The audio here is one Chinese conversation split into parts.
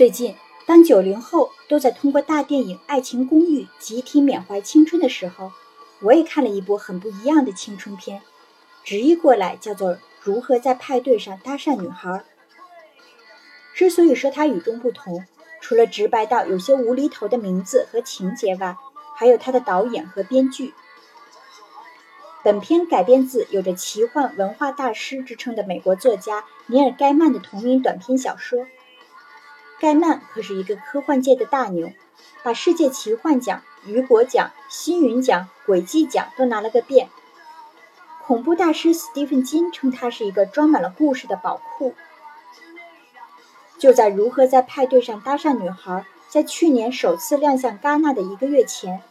最近，当九零后都在通过大电影《爱情公寓》集体缅怀青春的时候，我也看了一部很不一样的青春片，直译过来叫做《如何在派对上搭讪女孩》。之所以说它与众不同，除了直白到有些无厘头的名字和情节外，还有它的导演和编剧。本片改编自有着奇幻文化大师之称的美国作家尼尔·盖曼的同名短篇小说。盖曼可是一个科幻界的大牛，把世界奇幻奖、雨果奖、星云奖、轨迹奖都拿了个遍。恐怖大师斯蒂芬金称他是一个装满了故事的宝库。就在《如何在派对上搭讪女孩》在去年首次亮相戛纳的一个月前，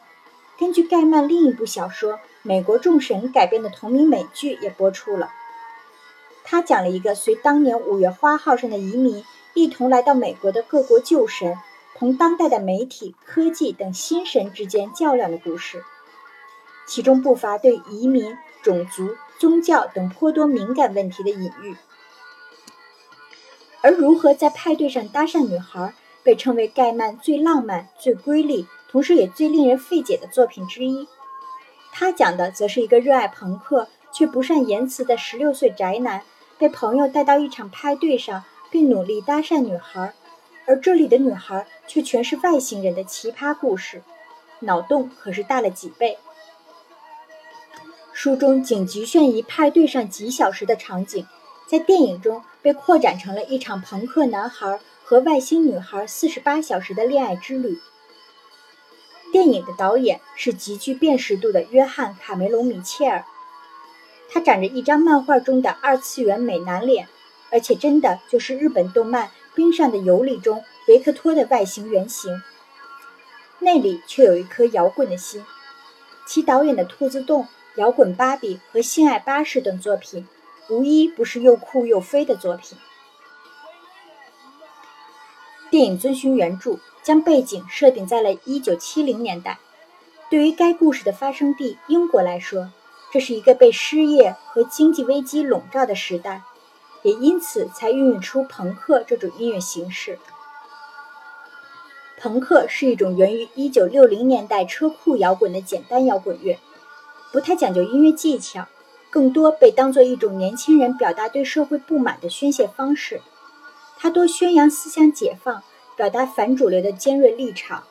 根据盖曼另一部小说《美国众神》改编的同名美剧也播出了。他讲了一个随当年五月花号上的移民。一同来到美国的各国旧神，同当代的媒体、科技等新神之间较量的故事，其中不乏对移民、种族、宗教等颇多敏感问题的隐喻。而如何在派对上搭讪女孩，被称为盖曼最浪漫、最瑰丽，同时也最令人费解的作品之一。他讲的则是一个热爱朋克却不善言辞的十六岁宅男，被朋友带到一场派对上。并努力搭讪女孩，而这里的女孩却全是外星人的奇葩故事，脑洞可是大了几倍。书中仅局限于派对上几小时的场景，在电影中被扩展成了一场朋克男孩和外星女孩四十八小时的恋爱之旅。电影的导演是极具辨识度的约翰·卡梅隆·米切尔，他长着一张漫画中的二次元美男脸。而且真的就是日本动漫《冰上的尤里》中维克托的外形原型，内里却有一颗摇滚的心。其导演的《兔子洞》《摇滚芭比》和《性爱巴士》等作品，无一不是又酷又飞的作品。电影遵循原著，将背景设定在了1970年代。对于该故事的发生地英国来说，这是一个被失业和经济危机笼罩的时代。也因此才孕育出朋克这种音乐形式。朋克是一种源于1960年代车库摇滚的简单摇滚乐，不太讲究音乐技巧，更多被当作一种年轻人表达对社会不满的宣泄方式。它多宣扬思想解放，表达反主流的尖锐立场。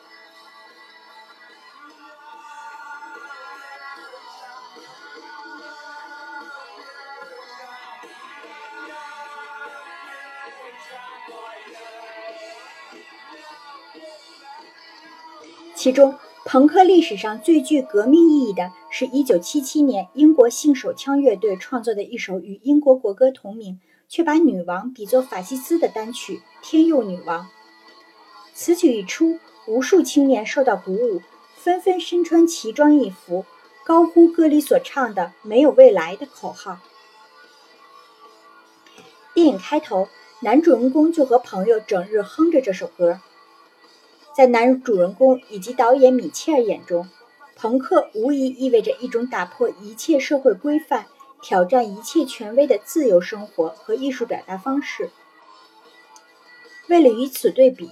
其中，朋克历史上最具革命意义的是1977年英国信手枪乐队创作的一首与英国国歌同名，却把女王比作法西斯的单曲《天佑女王》。此曲一出，无数青年受到鼓舞，纷纷身穿奇装异服，高呼歌里所唱的“没有未来”的口号。电影开头，男主人公就和朋友整日哼着这首歌。在男主人公以及导演米切尔眼中，朋克无疑意味着一种打破一切社会规范、挑战一切权威的自由生活和艺术表达方式。为了与此对比，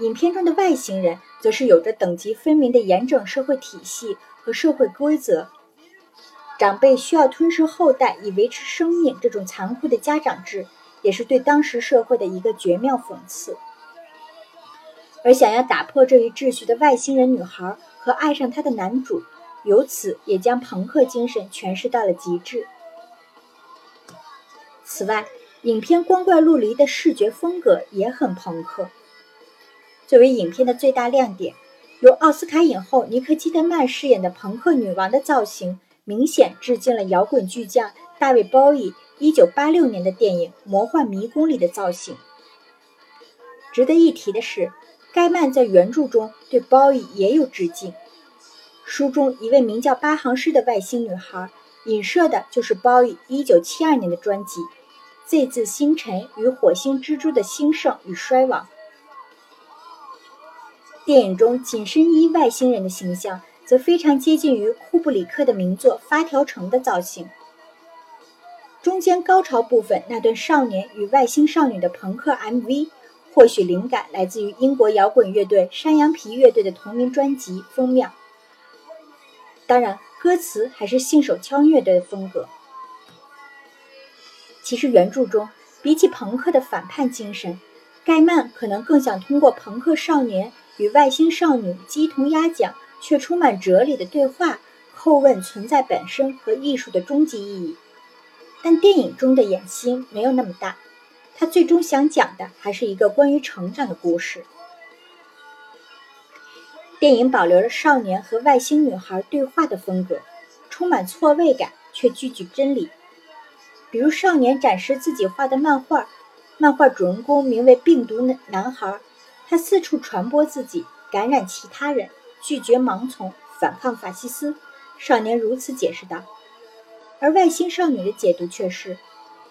影片中的外星人则是有着等级分明的严整社会体系和社会规则。长辈需要吞噬后代以维持生命，这种残酷的家长制，也是对当时社会的一个绝妙讽刺。而想要打破这一秩序的外星人女孩和爱上她的男主，由此也将朋克精神诠释到了极致。此外，影片光怪陆离的视觉风格也很朋克。作为影片的最大亮点，由奥斯卡影后尼克基德曼饰演的朋克女王的造型，明显致敬了摇滚巨匠大卫鲍伊1986年的电影《魔幻迷宫》里的造型。值得一提的是。盖曼在原著中对鲍伊也有致敬。书中一位名叫八行诗的外星女孩，影射的就是鲍伊1972年的专辑《Z 字星辰与火星蜘蛛的兴盛与衰亡》。电影中紧身衣外星人的形象，则非常接近于库布里克的名作《发条城》的造型。中间高潮部分那段少年与外星少女的朋克 MV。或许灵感来自于英国摇滚乐队山羊皮乐队的同名专辑封面。当然，歌词还是信手枪乐队的风格。其实原著中，比起朋克的反叛精神，盖曼可能更想通过朋克少年与外星少女鸡同鸭讲却充满哲理的对话，叩问存在本身和艺术的终极意义。但电影中的野心没有那么大，他最终想讲的还是一个关于成长的故事。电影保留了少年和外星女孩对话的风格，充满错位感却句句真理。比如少年展示自己画的漫画，漫画主人公名为“病毒男孩”，他四处传播自己，感染其他人，拒绝盲从，反抗法西斯。少年如此解释道。而外星少女的解读却是：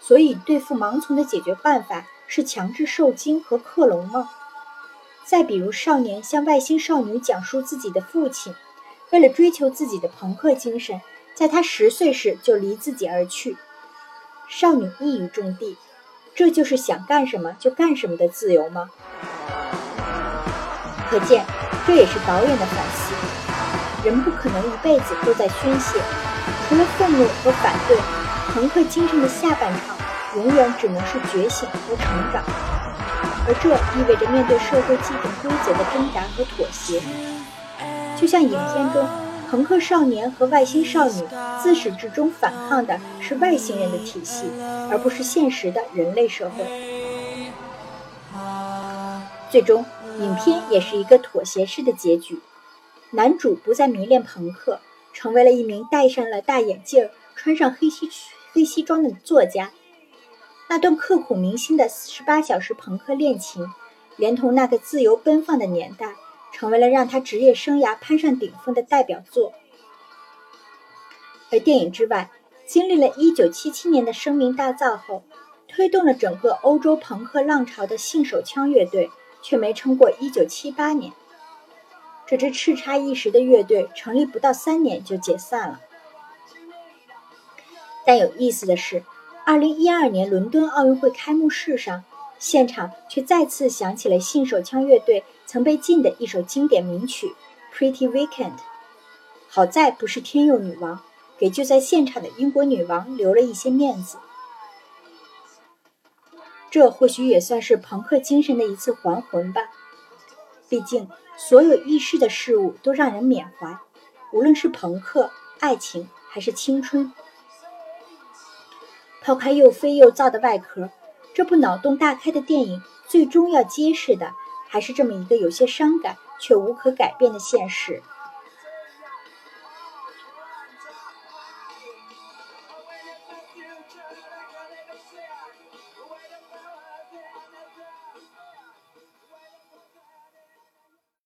所以对付盲从的解决办法是强制受精和克隆吗？再比如，少年向外星少女讲述自己的父亲，为了追求自己的朋克精神，在他十岁时就离自己而去。少女一语中的，这就是想干什么就干什么的自由吗？可见，这也是导演的反思：人不可能一辈子都在宣泄，除了愤怒和反对，朋克精神的下半场，永远只能是觉醒和成长。而这意味着面对社会既定规则的挣扎和妥协，就像影片中，朋克少年和外星少女自始至终反抗的是外星人的体系，而不是现实的人类社会。最终，影片也是一个妥协式的结局，男主不再迷恋朋克，成为了一名戴上了大眼镜、穿上黑西黑西装的作家。那段刻骨铭心的四十八小时朋克恋情，连同那个自由奔放的年代，成为了让他职业生涯攀上顶峰的代表作。而电影之外，经历了一九七七年的声名大噪后，推动了整个欧洲朋克浪潮的信手枪乐队，却没撑过一九七八年。这支叱咤一时的乐队成立不到三年就解散了。但有意思的是。二零一二年伦敦奥运会开幕式上，现场却再次响起了信手枪乐队曾被禁的一首经典名曲《Pretty Weekend》。好在不是天佑女王，给就在现场的英国女王留了一些面子。这或许也算是朋克精神的一次还魂吧。毕竟，所有易逝的事物都让人缅怀，无论是朋克、爱情还是青春。抛开又飞又躁的外壳，这部脑洞大开的电影最终要揭示的，还是这么一个有些伤感却无可改变的现实：